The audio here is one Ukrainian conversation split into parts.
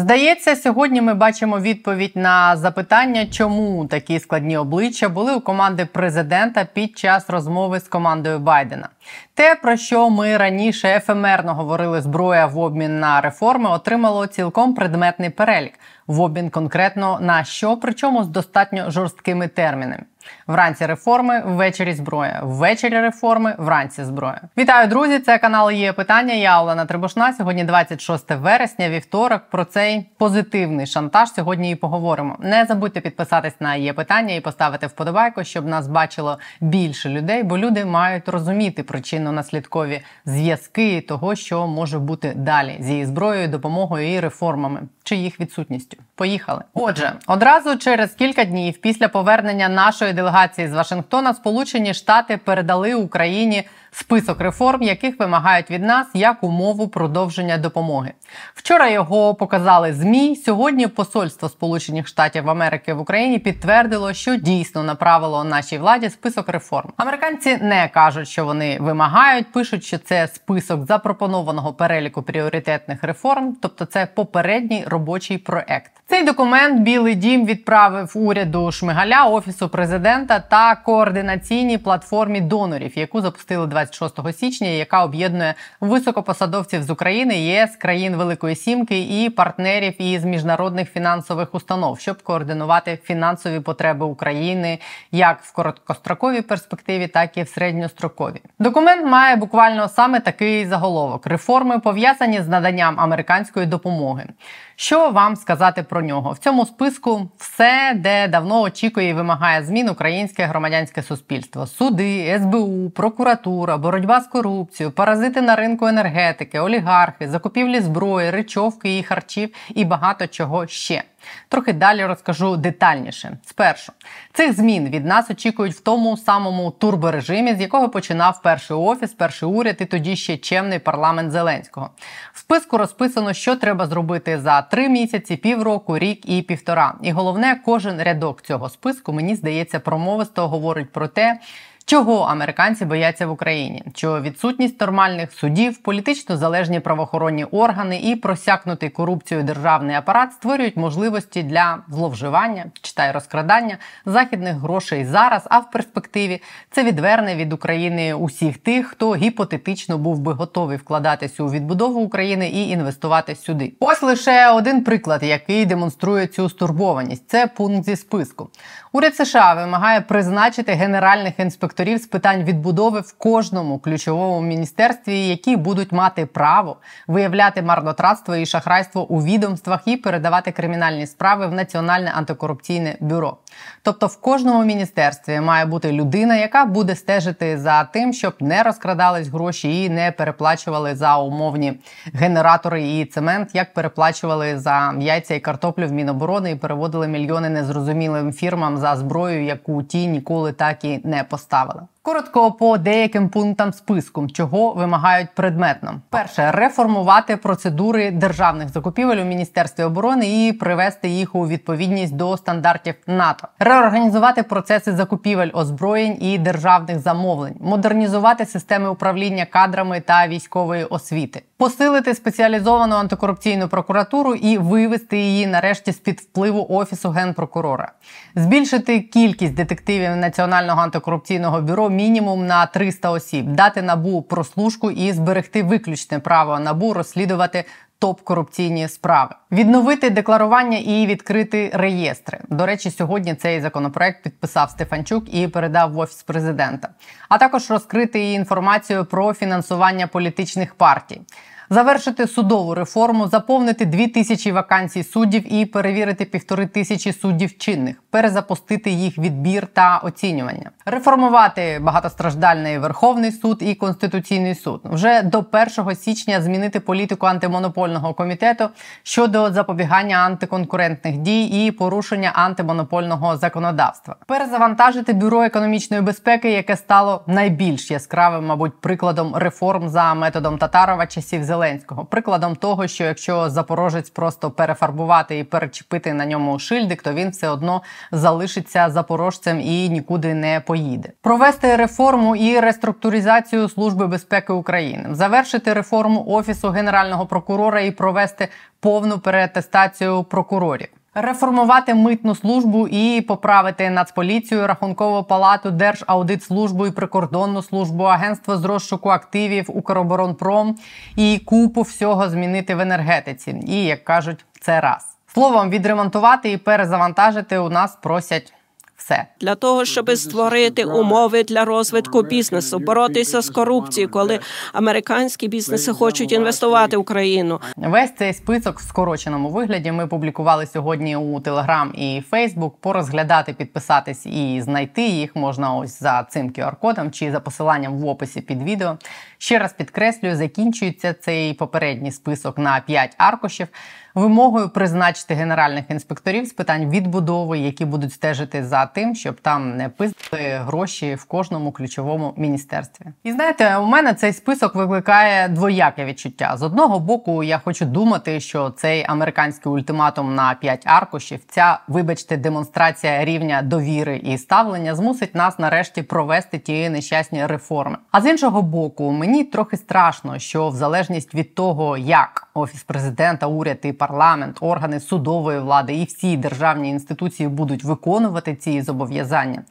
Здається, сьогодні ми бачимо відповідь на запитання, чому такі складні обличчя були у команди президента під час розмови з командою Байдена. Те, про що ми раніше ефемерно говорили, зброя в обмін на реформи, отримало цілком предметний перелік в обмін конкретно на що, причому з достатньо жорсткими термінами. Вранці реформи, ввечері зброя. Ввечері реформи, вранці зброя. Вітаю, друзі! Це канал є питання. Я Олена Трибушна. Сьогодні 26 вересня, вівторок. Про цей позитивний шантаж сьогодні і поговоримо. Не забудьте підписатись на є питання і поставити вподобайку, щоб нас бачило більше людей, бо люди мають розуміти причинно-наслідкові зв'язки того, що може бути далі з її зброєю, допомогою і реформами чи їх відсутністю. Поїхали. Отже, одразу через кілька днів після повернення нашої делегації з Вашингтона Сполучені Штати передали Україні список реформ, яких вимагають від нас як умову продовження допомоги. Вчора його показали змі. Сьогодні Посольство Сполучених Штатів Америки в Україні підтвердило, що дійсно направило нашій владі список реформ. Американці не кажуть, що вони вимагають, пишуть, що це список запропонованого переліку пріоритетних реформ, тобто це попередній робочий проект. Цей документ Білий Дім відправив уряду Шмигаля, офісу президента та координаційній платформі донорів, яку запустили 26 січня, яка об'єднує високопосадовців з України, ЄС, країн Великої Сімки і партнерів із міжнародних фінансових установ, щоб координувати фінансові потреби України як в короткостроковій перспективі, так і в середньостроковій. Документ має буквально саме такий заголовок: реформи пов'язані з наданням американської допомоги. Що вам сказати про нього? В цьому списку все, де давно очікує і вимагає змін українське громадянське суспільство: суди, СБУ, прокуратура, боротьба з корупцією, паразити на ринку енергетики, олігархи, закупівлі зброї, речовки і харчів і багато чого ще. Трохи далі розкажу детальніше. Спершу цих змін від нас очікують в тому самому турборежимі, з якого починав перший офіс, перший уряд і тоді ще чемний парламент Зеленського. В списку розписано, що треба зробити за три місяці, півроку, рік і півтора. І головне, кожен рядок цього списку мені здається промовисто говорить про те. Чого американці бояться в Україні? Що відсутність нормальних судів, політично залежні правоохоронні органи і просякнутий корупцією державний апарат створюють можливості для зловживання, читай розкрадання західних грошей зараз, а в перспективі це відверне від України усіх тих, хто гіпотетично був би готовий вкладатися у відбудову України і інвестувати сюди. Ось лише один приклад, який демонструє цю стурбованість. Це пункт зі списку. Уряд США вимагає призначити генеральних інспекторів інспекторів з питань відбудови в кожному ключовому міністерстві, які будуть мати право виявляти марнотратство і шахрайство у відомствах і передавати кримінальні справи в Національне антикорупційне бюро. Тобто, в кожному міністерстві має бути людина, яка буде стежити за тим, щоб не розкрадались гроші і не переплачували за умовні генератори і цемент, як переплачували за яйця і картоплю в Міноборони і переводили мільйони незрозумілим фірмам за зброю, яку ті ніколи так і не поставили havalı. Коротко по деяким пунктам списку, чого вимагають предметно. Перше реформувати процедури державних закупівель у міністерстві оборони і привести їх у відповідність до стандартів НАТО, реорганізувати процеси закупівель озброєнь і державних замовлень, модернізувати системи управління кадрами та військової освіти, посилити спеціалізовану антикорупційну прокуратуру і вивести її нарешті з під впливу офісу генпрокурора, збільшити кількість детективів національного антикорупційного бюро мінімум на 300 осіб, дати набу прослушку і зберегти виключне право набу розслідувати. Топ корупційні справи відновити декларування і відкрити реєстри. До речі, сьогодні цей законопроект підписав Стефанчук і передав в офіс президента, а також розкрити інформацію про фінансування політичних партій завершити судову реформу, заповнити дві тисячі вакансій суддів і перевірити півтори тисячі суддів чинних, перезапустити їх відбір та оцінювання, реформувати багатостраждальний Верховний суд і Конституційний суд. Вже до 1 січня змінити політику антимонопольного комітету щодо запобігання антиконкурентних дій і порушення антимонопольного законодавства, перезавантажити бюро економічної безпеки, яке стало найбільш яскравим, мабуть, прикладом реформ за методом Татарова часів Зеленського, Зеленського. Прикладом того, що якщо запорожець просто перефарбувати і перечепити на ньому шильдик, то він все одно залишиться запорожцем і нікуди не поїде. Провести реформу і реструктуризацію служби безпеки України, завершити реформу офісу генерального прокурора і провести повну переатестацію прокурорів. Реформувати митну службу і поправити Нацполіцію, рахункову палату, Держаудитслужбу і прикордонну службу, агентство з розшуку активів, Укроборонпром і купу всього змінити в енергетиці. І як кажуть, це раз словом відремонтувати і перезавантажити у нас просять все для того, щоб створити умови для розвитку бізнесу, боротися з корупцією, коли американські бізнеси хочуть інвестувати в Україну. Весь цей список в скороченому вигляді ми публікували сьогодні у Телеграм і Фейсбук. Порозглядати, підписатись і знайти їх можна ось за цим QR-кодом чи за посиланням в описі під відео. Ще раз підкреслюю, закінчується цей попередній список на 5 аркушів вимогою призначити генеральних інспекторів з питань відбудови, які будуть стежити за тим, щоб там не пиздили гроші в кожному ключовому міністерстві. І знаєте, у мене цей список викликає двояке відчуття. З одного боку, я хочу думати, що цей американський ультиматум на 5 аркушів, ця, вибачте, демонстрація рівня довіри і ставлення змусить нас нарешті провести ті нещасні реформи. А з іншого боку, мені трохи страшно, що в залежність від того, як офіс президента, уряд і парламент, органи судової влади і всі державні інституції будуть виконувати ці зобов'язання.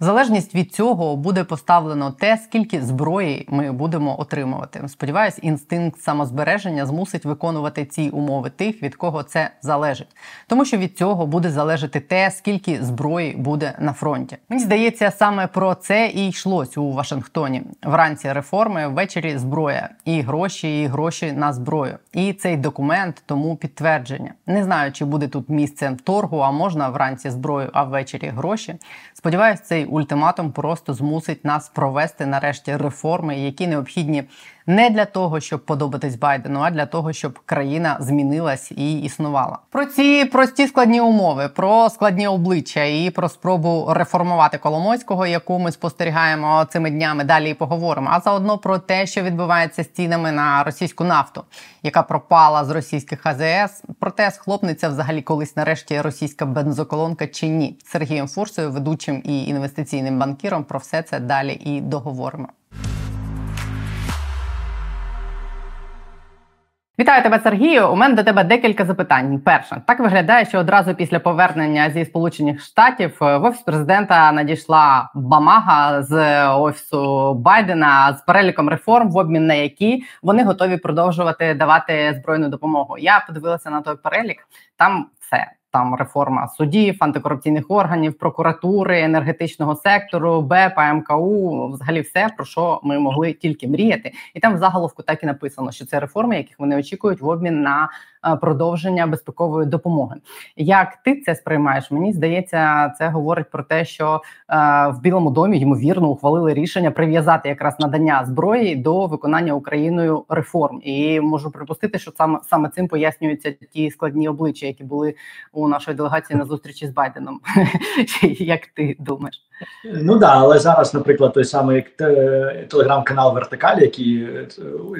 В залежність від цього буде поставлено те, скільки зброї ми будемо отримувати. Сподіваюсь, інстинкт самозбереження змусить виконувати ці умови тих, від кого це залежить, тому що від цього буде залежати те, скільки зброї буде на фронті. Мені здається, саме про це і йшлось у Вашингтоні. Вранці реформи, ввечері зброя і гроші, і гроші на зброю. І цей документ тому підтвердження. Не знаю, чи буде тут місце торгу, а можна вранці зброю, а ввечері гроші. Сподіваюсь, цей ультиматум просто змусить нас провести нарешті реформи, які необхідні не для того, щоб подобатись Байдену, а для того, щоб країна змінилась і існувала. Про ці прості складні умови, про складні обличчя і про спробу реформувати Коломойського, яку ми спостерігаємо цими днями. Далі і поговоримо. А заодно про те, що відбувається з цінами на російську нафту, яка пропала з російських АЗС. Проте схлопнеться взагалі колись нарешті російська бензоколонка чи ні. Сергієм Фурсою, ведучим і інвестиційним банкіром, про все це далі і договоримо. Вітаю тебе, Сергію. У мене до тебе декілька запитань. Перше, так виглядає, що одразу після повернення зі сполучених штатів в офіс президента надійшла бамага з офісу Байдена з переліком реформ, в обмін на які вони готові продовжувати давати збройну допомогу. Я подивилася на той перелік. Там все там реформа судів, антикорупційних органів, прокуратури, енергетичного сектору, БЕП, МКУ, взагалі все про що ми могли тільки мріяти, і там в заголовку так і написано, що це реформи, яких вони очікують в обмін на продовження безпекової допомоги. Як ти це сприймаєш? Мені здається, це говорить про те, що е, в Білому домі ймовірно ухвалили рішення прив'язати якраз надання зброї до виконання Україною реформ. І можу припустити, що саме саме цим пояснюються ті складні обличчя, які були у нашої делегації на зустрічі з Байденом. Як ти думаєш? Ну да, але зараз, наприклад, той самий телеграм-канал Вертикаль, який е,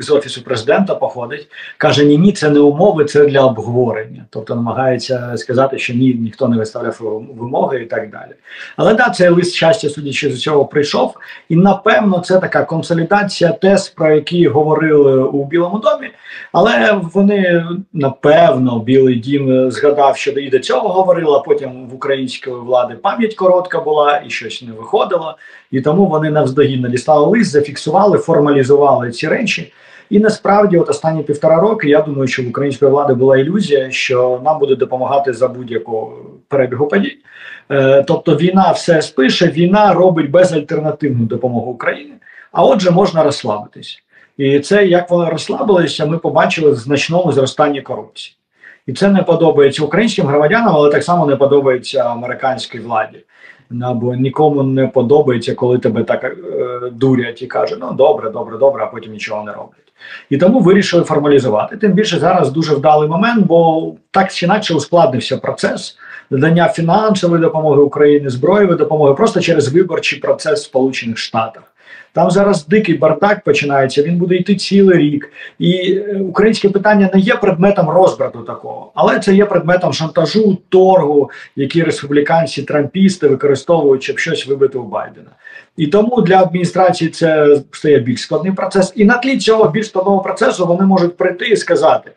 з офісу президента походить, каже: Ні, ні, це не умови, це для обговорення. Тобто намагається сказати, що ні, ніхто не виставляв вимоги і так далі. Але да, цей лист щастя, судячи з цього, прийшов, і напевно це така консолідація тез, про які говорили у Білому домі. Але вони напевно, Білий Дім згадав, що і до цього говорили, а потім в української влади пам'ять коротка була і щось не виходило. І тому вони навздогін надіслали лист, зафіксували, формалізували ці речі. І насправді, от останні півтора роки, я думаю, що в української влади була ілюзія, що нам буде допомагати за будь-якого перебігу подій. Е, тобто, війна все спише, війна робить безальтернативну допомогу Україні. А отже, можна розслабитись. І це як вони розслабилися, ми побачили в значному зростанні корупції. І це не подобається українським громадянам, але так само не подобається американській владі. Бо нікому не подобається, коли тебе так е, дурять і кажуть, ну добре, добре, добре, а потім нічого не роблять. І тому вирішили формалізувати. Тим більше зараз дуже вдалий момент, бо так чи інакше ускладнився процес надання фінансової допомоги Україні, зброєвої допомоги просто через виборчий процес в Сполучених Штатах. Там зараз дикий бардак починається. Він буде йти цілий рік, і е, українське питання не є предметом розбрату такого, але це є предметом шантажу, торгу, які республіканці, трампісти використовують, щоб щось вибити у Байдена. І тому для адміністрації це стає більш складний процес. І на тлі цього більш складного процесу вони можуть прийти і сказати.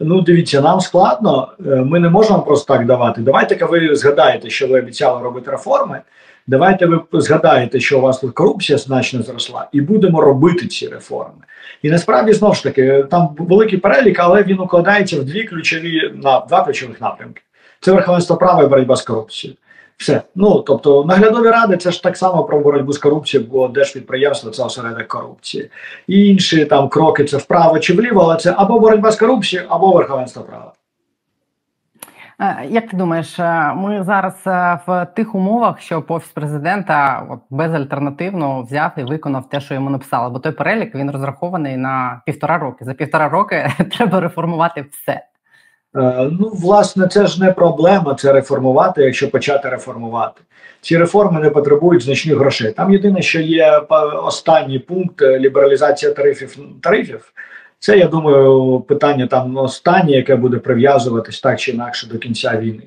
Ну, дивіться, нам складно, е, ми не можемо просто так давати. Давайте-ка ви згадаєте, що ви обіцяли робити реформи. Давайте ви згадаєте, що у вас тут корупція значно зросла, і будемо робити ці реформи. І насправді знову ж таки там великий перелік, але він укладається в дві ключові на два ключових напрямки: це верховенство права і боротьба з корупцією. Все. Ну тобто, наглядові ради це ж так само про боротьбу з корупцією, бо держпідприємство це осередок корупції. І інші там кроки це вправо чи вліво, але це або боротьба з корупцією, або верховенство права. Е, як ти думаєш, е, ми зараз е, в тих умовах, що офіс президента безальтернативно взяв і виконав те, що йому написали, бо той перелік він розрахований на півтора роки. За півтора роки треба реформувати все. Ну, власне, це ж не проблема це реформувати, якщо почати реформувати. Ці реформи не потребують значних грошей. Там єдине, що є останній пункт лібералізація тарифів тарифів. Це я думаю, питання там останнє, яке буде прив'язуватись так чи інакше до кінця війни.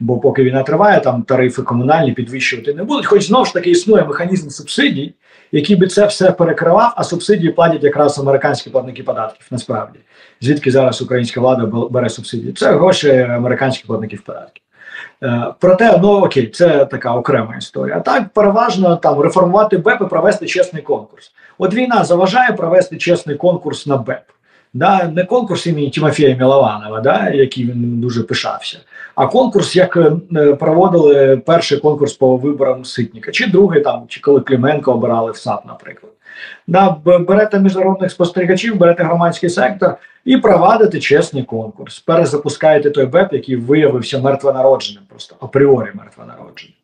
Бо поки війна триває, там тарифи комунальні підвищувати не будуть. Хоч знову ж таки існує механізм субсидій, який би це все перекривав, а субсидії платять якраз американські платники податків. Насправді, звідки зараз українська влада бере субсидії? Це гроші американських платників податків. Е, проте, ну окей, це така окрема історія. Так переважно там реформувати БЕП і провести чесний конкурс. От війна заважає провести чесний конкурс на БЕП да, не конкурс імені Тимофія Мілованова, да, який він дуже пишався, а конкурс, як е, проводили перший конкурс по виборам Ситніка, чи другий там, чи коли Клименко обирали в САП, наприклад. Да, Берете міжнародних спостерігачів, берете громадський сектор і провадите чесний конкурс. Перезапускаєте той БЕП, який виявився мертвонародженим, просто апріорі мертвонародженим.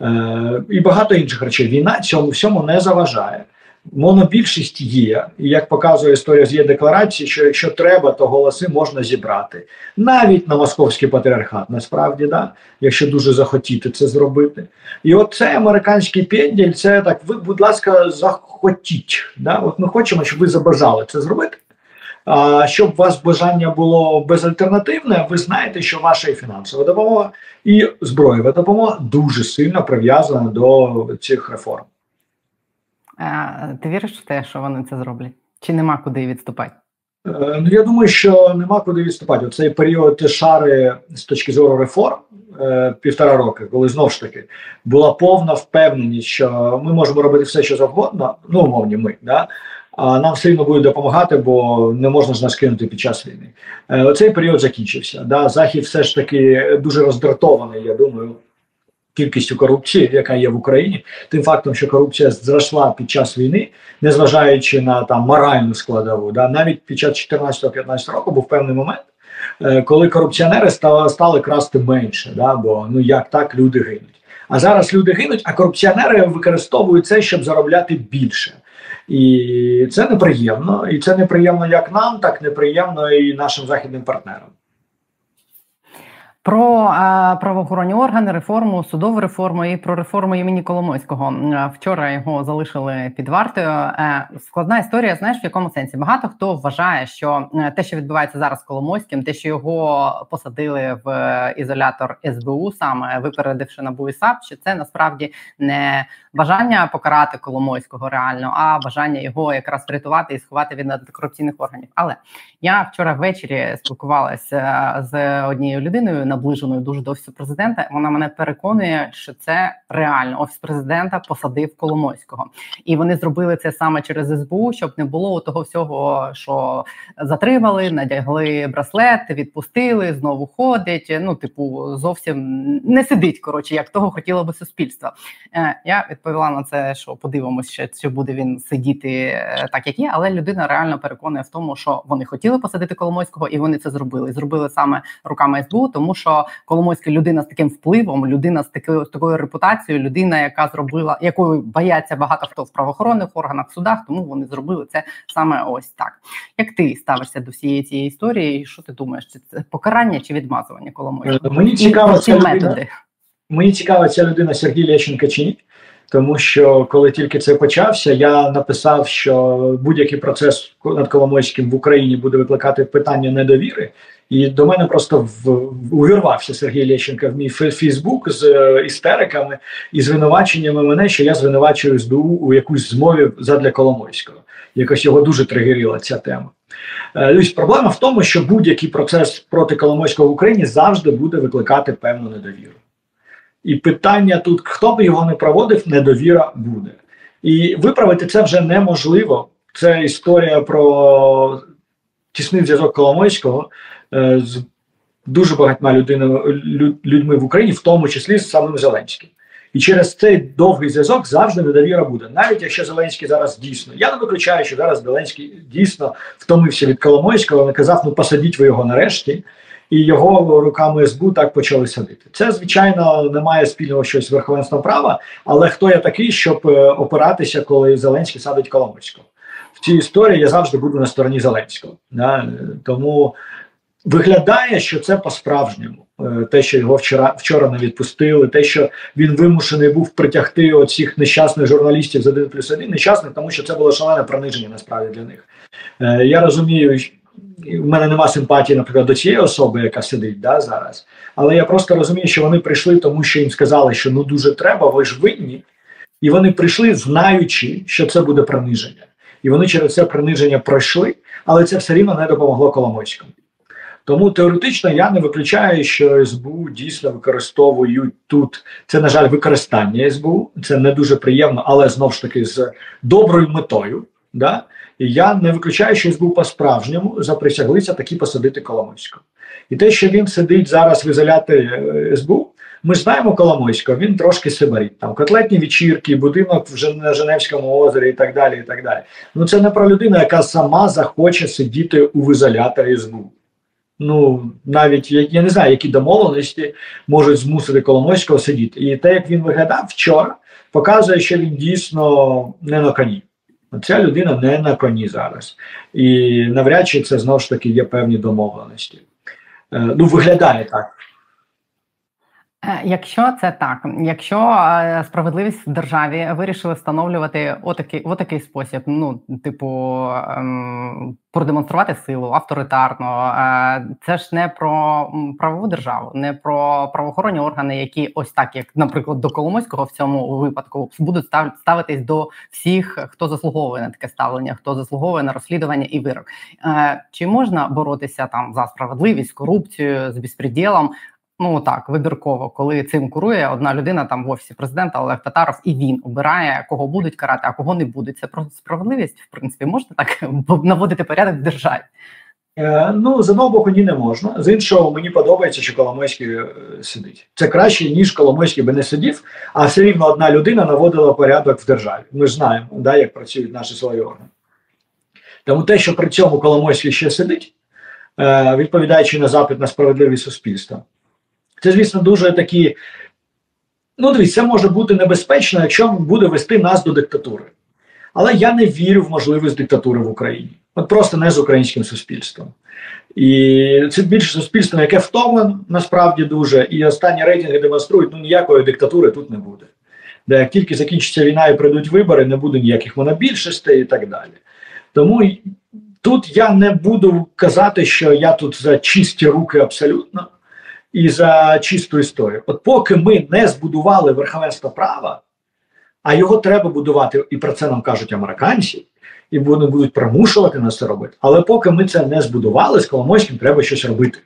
Е, І багато інших речей. Війна цьому всьому не заважає монобільшість є, і як показує історія з є декларації, що якщо треба, то голоси можна зібрати навіть на московський патріархат, насправді, да, якщо дуже захотіти це зробити. І от цей американський пенділь, це так, ви, будь ласка, захотіть. Да? От ми хочемо, щоб ви забажали це зробити. А щоб у вас бажання було безальтернативне, ви знаєте, що ваша і фінансова допомога і зброєва допомога дуже сильно прив'язана до цих реформ. Е, ти віриш в те, що вони це зроблять? Чи нема куди відступати? Е, ну, я думаю, що нема куди відступати. Оцей період шари з точки зору реформ е, півтора роки, коли знову ж таки була повна впевненість, що ми можемо робити все, що завгодно, ну умовні ми, да. А нам все одно будуть допомагати, бо не можна ж нас кинути під час війни. Оцей період закінчився. Да. Захід все ж таки дуже роздратований, я думаю кількістю корупції, яка є в Україні, тим фактом, що корупція зросла під час війни, незважаючи на там моральну складову, да навіть під час 14-15 року був певний момент, е, коли корупціонери стали, стали красти менше, да, бо ну як так люди гинуть. А зараз люди гинуть, а корупціонери використовують це, щоб заробляти більше. І це неприємно, і це неприємно як нам, так неприємно і нашим західним партнерам. Про е, правоохоронні органи, реформу, судову реформу і про реформу імені Коломойського. Вчора його залишили під вартою. Е, складна історія. Знаєш, в якому сенсі багато хто вважає, що е, те, що відбувається зараз з Коломойським, те, що його посадили в ізолятор СБУ, саме випередивши на і САП, що це насправді не бажання покарати Коломойського реально, а бажання його якраз врятувати і сховати від антикорупційних органів. Але я вчора ввечері спілкувалася з однією людиною наближеною дуже до офісу президента. Вона мене переконує, що це реально офіс президента посадив Коломойського, і вони зробили це саме через СБУ, щоб не було того всього, що затримали, надягли браслет, відпустили, знову ходить. Ну, типу, зовсім не сидить. Коротше, як того хотіло би суспільство. Е, я відповіла на це, що подивимося, чи буде він сидіти е, так, як є, але людина реально переконує в тому, що вони хотіли посадити Коломойського, і вони це зробили. Зробили саме руками СБУ, тому що Коломойський людина з таким впливом, людина з такою з такою репутацією, людина, яка зробила, якою бояться багато хто в правоохоронних органах, в судах, тому вони зробили це саме ось так. Як ти ставишся до всієї цієї історії? Що ти думаєш? Чи це покарання чи відмазування Коломойського? Мені цікаво, це методи. мені цікава ця людина Сергій Лещенко чи ні. Тому що коли тільки це почався, я написав, що будь-який процес над Коломойським в Україні буде викликати питання недовіри. І до мене просто в, увірвався Сергій Лєченко в мій Фейсбук з е, істериками і звинуваченнями мене, що я звинувачую СБУ у якусь змові задля Коломойського. Якось його дуже тригеріла ця тема. Е, проблема в тому, що будь-який процес проти Коломойського в Україні завжди буде викликати певну недовіру. І питання тут, хто би його не проводив, недовіра буде. І виправити це вже неможливо. Це історія про тісний зв'язок Коломойського е, з дуже багатьма людьми в Україні, в тому числі з самим Зеленським. І через цей довгий зв'язок завжди недовіра буде. Навіть якщо Зеленський зараз дійсно, я не виключаю, що зараз Зеленський дійсно втомився від Коломойського, наказав, ну посадіть ви його нарешті і його руками СБУ так почали садити. Це звичайно не має спільного щось з верховенством права, але хто я такий, щоб е, опиратися, коли Зеленський садить Коломойського? В цій історії я завжди буду на стороні Зеленського. Да? Тому виглядає, що це по-справжньому. Е, те, що його вчора вчора не відпустили, те, що він вимушений був притягти оцих нещасних журналістів з 1 плюс 1, нещасних, тому що це було шалене приниження насправді для них. Е, я розумію, у мене нема симпатії, наприклад, до цієї особи, яка сидить да, зараз. Але я просто розумію, що вони прийшли, тому що їм сказали, що ну дуже треба, ви ж винні. І вони прийшли, знаючи, що це буде приниження. І вони через це приниження пройшли, але це все рівно не допомогло Коломойському. Тому теоретично я не виключаю, що СБУ дійсно використовують тут. Це, на жаль, використання СБУ. Це не дуже приємно, але знову ж таки з доброю метою. Да? І я не виключаю, що СБУ по-справжньому заприсяглися такі посадити Коломойського. І те, що він сидить зараз в ізоляторі е, СБУ, ми знаємо Коломойського, він трошки сибарить. Там котлетні вечірки, будинок в на Женевському озері і так далі. і так далі. Ну це не про людину, яка сама захоче сидіти у ізоляторі СБУ. Ну, навіть я не знаю, які домовленості можуть змусити Коломойського сидіти. І те, як він виглядав вчора, показує, що він дійсно не на коні. Ця людина не на коні зараз. І навряд чи це знову ж таки є певні домовленості. Е, ну, виглядає так. Е, якщо це так, якщо е, справедливість в державі вирішили встановлювати отакий отакий спосіб, ну типу ем, продемонструвати силу авторитарно, е, це ж не про правову державу, не про правоохоронні органи, які ось так, як, наприклад, до Коломойського в цьому випадку будуть ставитись до всіх, хто заслуговує на таке ставлення, хто заслуговує на розслідування і вирок. Чи можна боротися там за справедливість, корупцію з безпреділом Ну так вибірково, коли цим курує одна людина там в офісі президента Олег Татаров, і він обирає, кого будуть карати, а кого не будуть. Це про справедливість, в принципі, можна так наводити порядок в державі. Е, ну, з одного боку, ні, не можна. З іншого, мені подобається, що Коломойський е, сидить. Це краще, ніж Коломойський би не сидів, а все рівно одна людина наводила порядок в державі. Ми ж знаємо, да, як працюють наші свої органи. Тому те, що при цьому Коломойський ще сидить, е, відповідаючи на запит на справедливість суспільства, це, звісно, дуже такі. Ну, дивіться, це може бути небезпечно, якщо буде вести нас до диктатури. Але я не вірю в можливість диктатури в Україні. От просто не з українським суспільством. І це більше суспільство, яке втомлено насправді дуже, і останні рейтинги демонструють, ну ніякої диктатури тут не буде. Де як тільки закінчиться війна і прийдуть вибори, не буде ніяких монобільшостей і так далі. Тому тут я не буду казати, що я тут за чисті руки абсолютно і за чисту історію. От поки ми не збудували верховенство права, а його треба будувати, і про це нам кажуть американці, і вони будуть примушувати нас це робити. Але поки ми це не збудували, з Коломойським треба щось робити.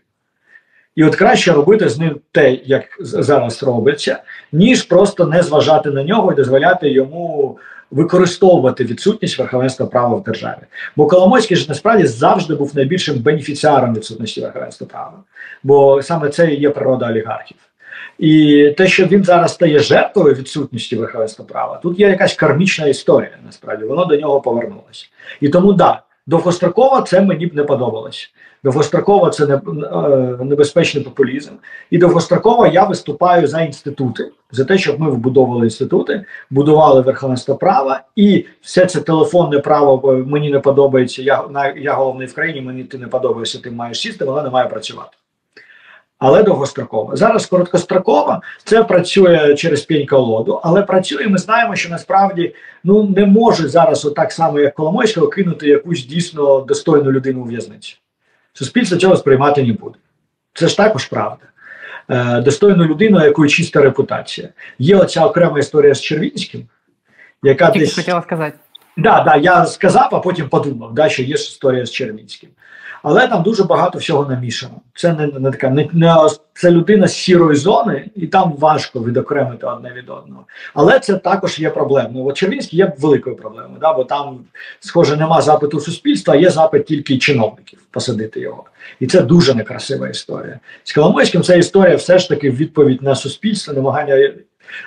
І от краще робити з ним те, як зараз робиться, ніж просто не зважати на нього і дозволяти йому використовувати відсутність верховенства права в державі. Бо Коломойський ж насправді завжди був найбільшим бенефіціаром відсутності верховенства права, бо саме це і є природа олігархів. І те, що він зараз стає жертвою відсутності верховенства права, тут є якась кармічна історія. Насправді воно до нього повернулося. І тому да, довгостроково це мені б не подобалось. Довгостроково це е, небезпечний популізм. І довгостроково я виступаю за інститути, за те, щоб ми вбудовували інститути, будували верховенство права, і все це телефонне право мені не подобається. Я на я головний в країні, мені ти не подобаєшся, ти маєш сісти, воно не має працювати. Але довгостроково. Зараз короткостроково це працює через пінь колоду, але працює. Ми знаємо, що насправді ну не може зараз, отак само як Коломойського, кинути якусь дійсно достойну людину у в'язницю. Суспільство цього сприймати не буде. Це ж також правда. Е, достойну людину, якої чиста репутація. Є оця окрема історія з Червінським, яка Тільки десь хотіла сказати. Да, да, я сказав, а потім подумав, да, що є історія з Червінським. Але там дуже багато всього намішано. Це не, не така не, не це людина з сірої зони, і там важко відокремити одне від одного. Але це також є проблемою. От Червінський є великою проблемою, да, бо там, схоже, нема запиту суспільства, а є запит тільки чиновників посадити його. І це дуже некрасива історія. З Коломойським ця історія все ж таки відповідь на суспільство, намагання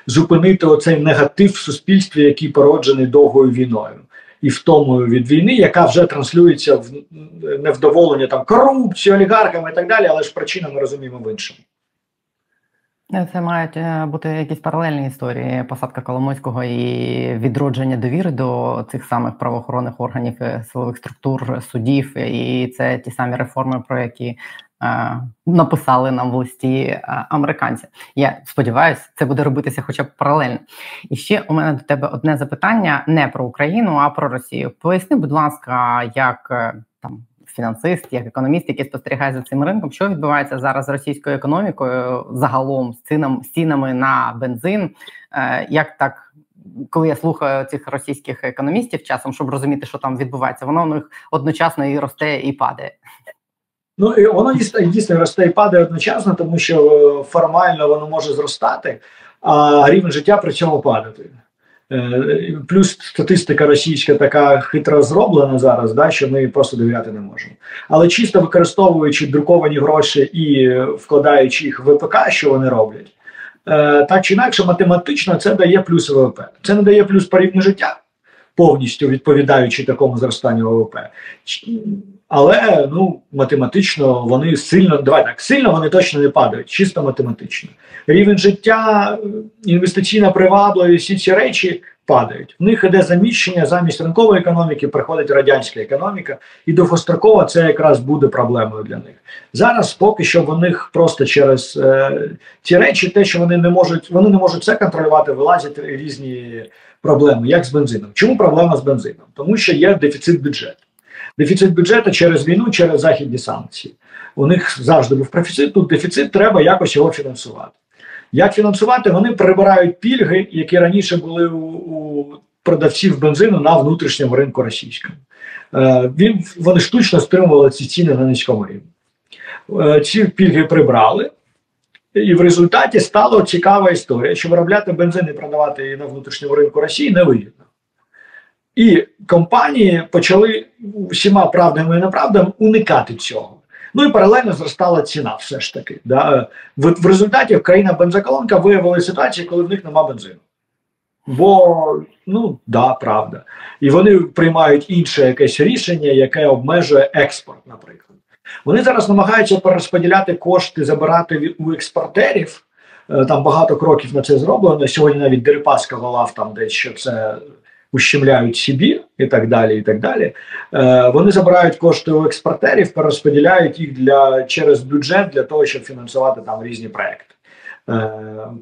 зупинити оцей негатив в суспільстві, який породжений довгою війною і втомою від війни, яка вже транслюється в невдоволення там корупцією, олігархами і так далі, але ж причина ми розуміємо в іншому. Це мають е, бути якісь паралельні історії посадка Коломойського і відродження довіри до цих самих правоохоронних органів, е, силових структур, судів, і це ті самі реформи, про які е, написали нам в листі е, американці. Я сподіваюся, це буде робитися, хоча б паралельно. І ще у мене до тебе одне запитання не про Україну, а про Росію. Поясни, будь ласка, як е, там фінансист, як економіст, який спостерігає за цим ринком, що відбувається зараз з російською економікою, загалом з цінами, на бензин. Е, як так, коли я слухаю цих російських економістів часом, щоб розуміти, що там відбувається, воно у них одночасно і росте, і падає. Ну і воно дійсно росте і падає одночасно, тому що формально воно може зростати, а рівень життя при цьому падати. Е, плюс статистика російська така хитро зроблена зараз, да, що ми просто довіряти не можемо. Але чисто використовуючи друковані гроші і вкладаючи їх в ВПК, що вони роблять, е, так чи інакше, математично це дає плюс ВВП. Це не дає плюс по рівню життя, повністю відповідаючи такому зростанню ВВП. Але ну математично вони сильно давай так сильно вони точно не падають, чисто математично. Рівень життя, інвестиційна привабливість, всі ці речі падають. В них іде заміщення замість ринкової економіки, приходить радянська економіка, і довгостроково це якраз буде проблемою для них. Зараз поки що в них просто через е, ці речі, те, що вони не можуть, вони не можуть це контролювати, вилазять різні проблеми, як з бензином. Чому проблема з бензином? Тому що є дефіцит бюджету. Дефіцит бюджету через війну, через західні санкції. У них завжди був профіцит. Тут дефіцит, треба якось його фінансувати. Як фінансувати? Вони прибирають пільги, які раніше були у, у продавців бензину на внутрішньому ринку російському. Е, він, Вони штучно стримували ці ціни на низькому рівні. Е, ці пільги прибрали. І в результаті стала цікава історія, що виробляти бензин і продавати її на внутрішньому ринку Росії не вигідно. І компанії почали всіма правдами і неправдами уникати цього. Ну і паралельно зростала ціна, все ж таки. Да. В, в результаті країна бензоколонка виявила ситуацію, коли в них нема бензину. Бо, ну да, правда. І вони приймають інше якесь рішення, яке обмежує експорт, наприклад. Вони зараз намагаються перерозподіляти кошти, забирати у експортерів. Е, там багато кроків на це зроблено. Сьогодні навіть Дерипаска волав там десь що це ущемляють собі, і так далі. і так далі. Е, Вони забирають кошти у експортерів, перерозподіляють їх для через бюджет для того, щоб фінансувати там різні проекти. Е,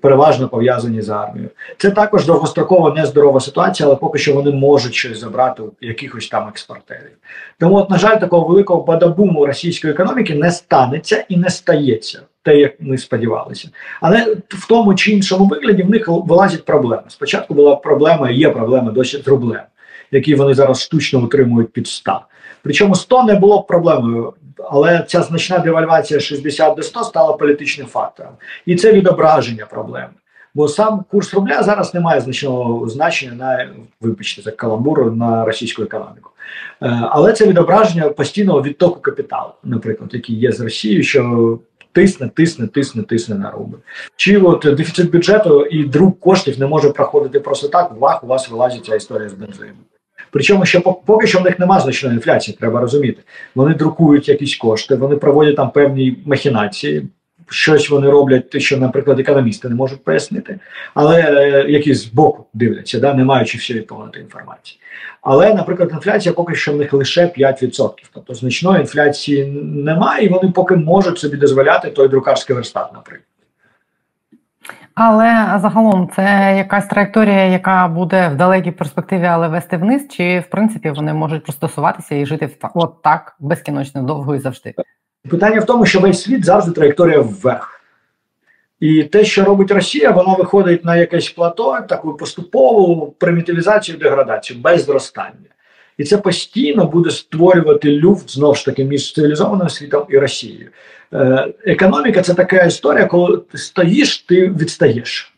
переважно пов'язані з армією. Це також довгострокова нездорова ситуація, але поки що вони можуть щось забрати у якихось там експортерів. Тому, от, на жаль, такого великого бадабуму російської економіки не станеться і не стається те, як ми сподівалися. Але в тому чи іншому вигляді в них вилазять проблеми. Спочатку була проблема, є проблема досі з рублем, які вони зараз штучно утримують під 100. Причому 100 не було проблемою, але ця значна девальвація 60 до 100 стала політичним фактором. І це відображення проблеми. Бо сам курс рубля зараз не має значного значення на вибачте за каламбуру на російську економіку. Е, але це відображення постійного відтоку капіталу, наприклад, який є з Росією, що тисне, тисне, тисне, тисне на рубль. Чи от дефіцит бюджету і друк коштів не може проходити просто так, вах, у вас вилазить ця історія з бензином. Причому ще поки що в них немає значної інфляції, треба розуміти. Вони друкують якісь кошти, вони проводять там певні махінації, щось вони роблять, що, наприклад, економісти не можуть пояснити, але е, які з боку дивляться, да, не маючи всієї повноти інформації. Але, наприклад, інфляція поки що в них лише 5%. Тобто значної інфляції немає, і вони поки можуть собі дозволяти той друкарський верстат, наприклад. Але загалом це якась траєкторія, яка буде в далекій перспективі, але вести вниз, чи в принципі вони можуть пристосуватися і жити от так безкінечно довго і завжди? Питання в тому, що весь світ завжди траєкторія вверх. І те, що робить Росія, вона виходить на якесь плато, таку поступову примітивізацію, деградацію без зростання. І це постійно буде створювати люфт знову ж таки між цивілізованим світом і Росією. Е, Економіка це така історія, коли ти стоїш, ти відстаєш.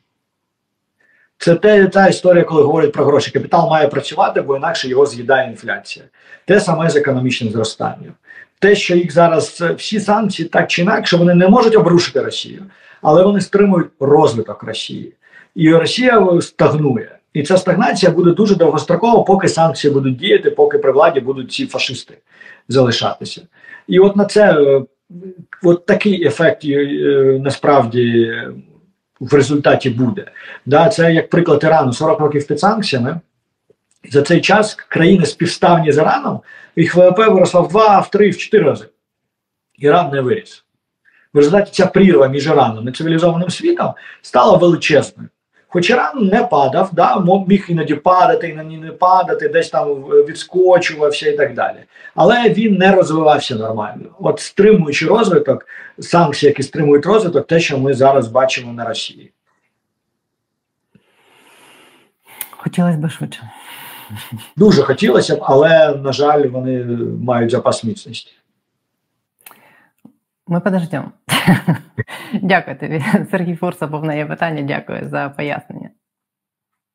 Це те, та історія, коли говорять про гроші. Капітал має працювати, бо інакше його з'їдає інфляція. Те саме з економічним зростанням. Те, що їх зараз всі санкції так чи інакше, вони не можуть обрушити Росію, але вони стримують розвиток Росії. І Росія стагнує. І ця стагнація буде дуже довгострокова, поки санкції будуть діяти, поки при владі будуть ці фашисти залишатися. І от на це е, от такий ефект е, насправді в результаті буде. Да, Це як приклад Ірану 40 років під санкціями. За цей час країни співставні з Іраном, їх ВВП виросла в 2, в 3, в 4 рази. Іран не виріс. В результаті ця прірва між Іраном і цивілізованим світом стала величезною. Хоч Іран не падав, да, міг іноді падати, іноді не падати, десь там відскочувався і так далі. Але він не розвивався нормально. От стримуючи розвиток, санкції, які стримують розвиток, те, що ми зараз бачимо на Росії. Хотілося б швидше. Дуже хотілося б, але, на жаль, вони мають запас міцності. Ми подождемо. Дякую тобі. Сергій Фурса був на є питання. Дякую за пояснення.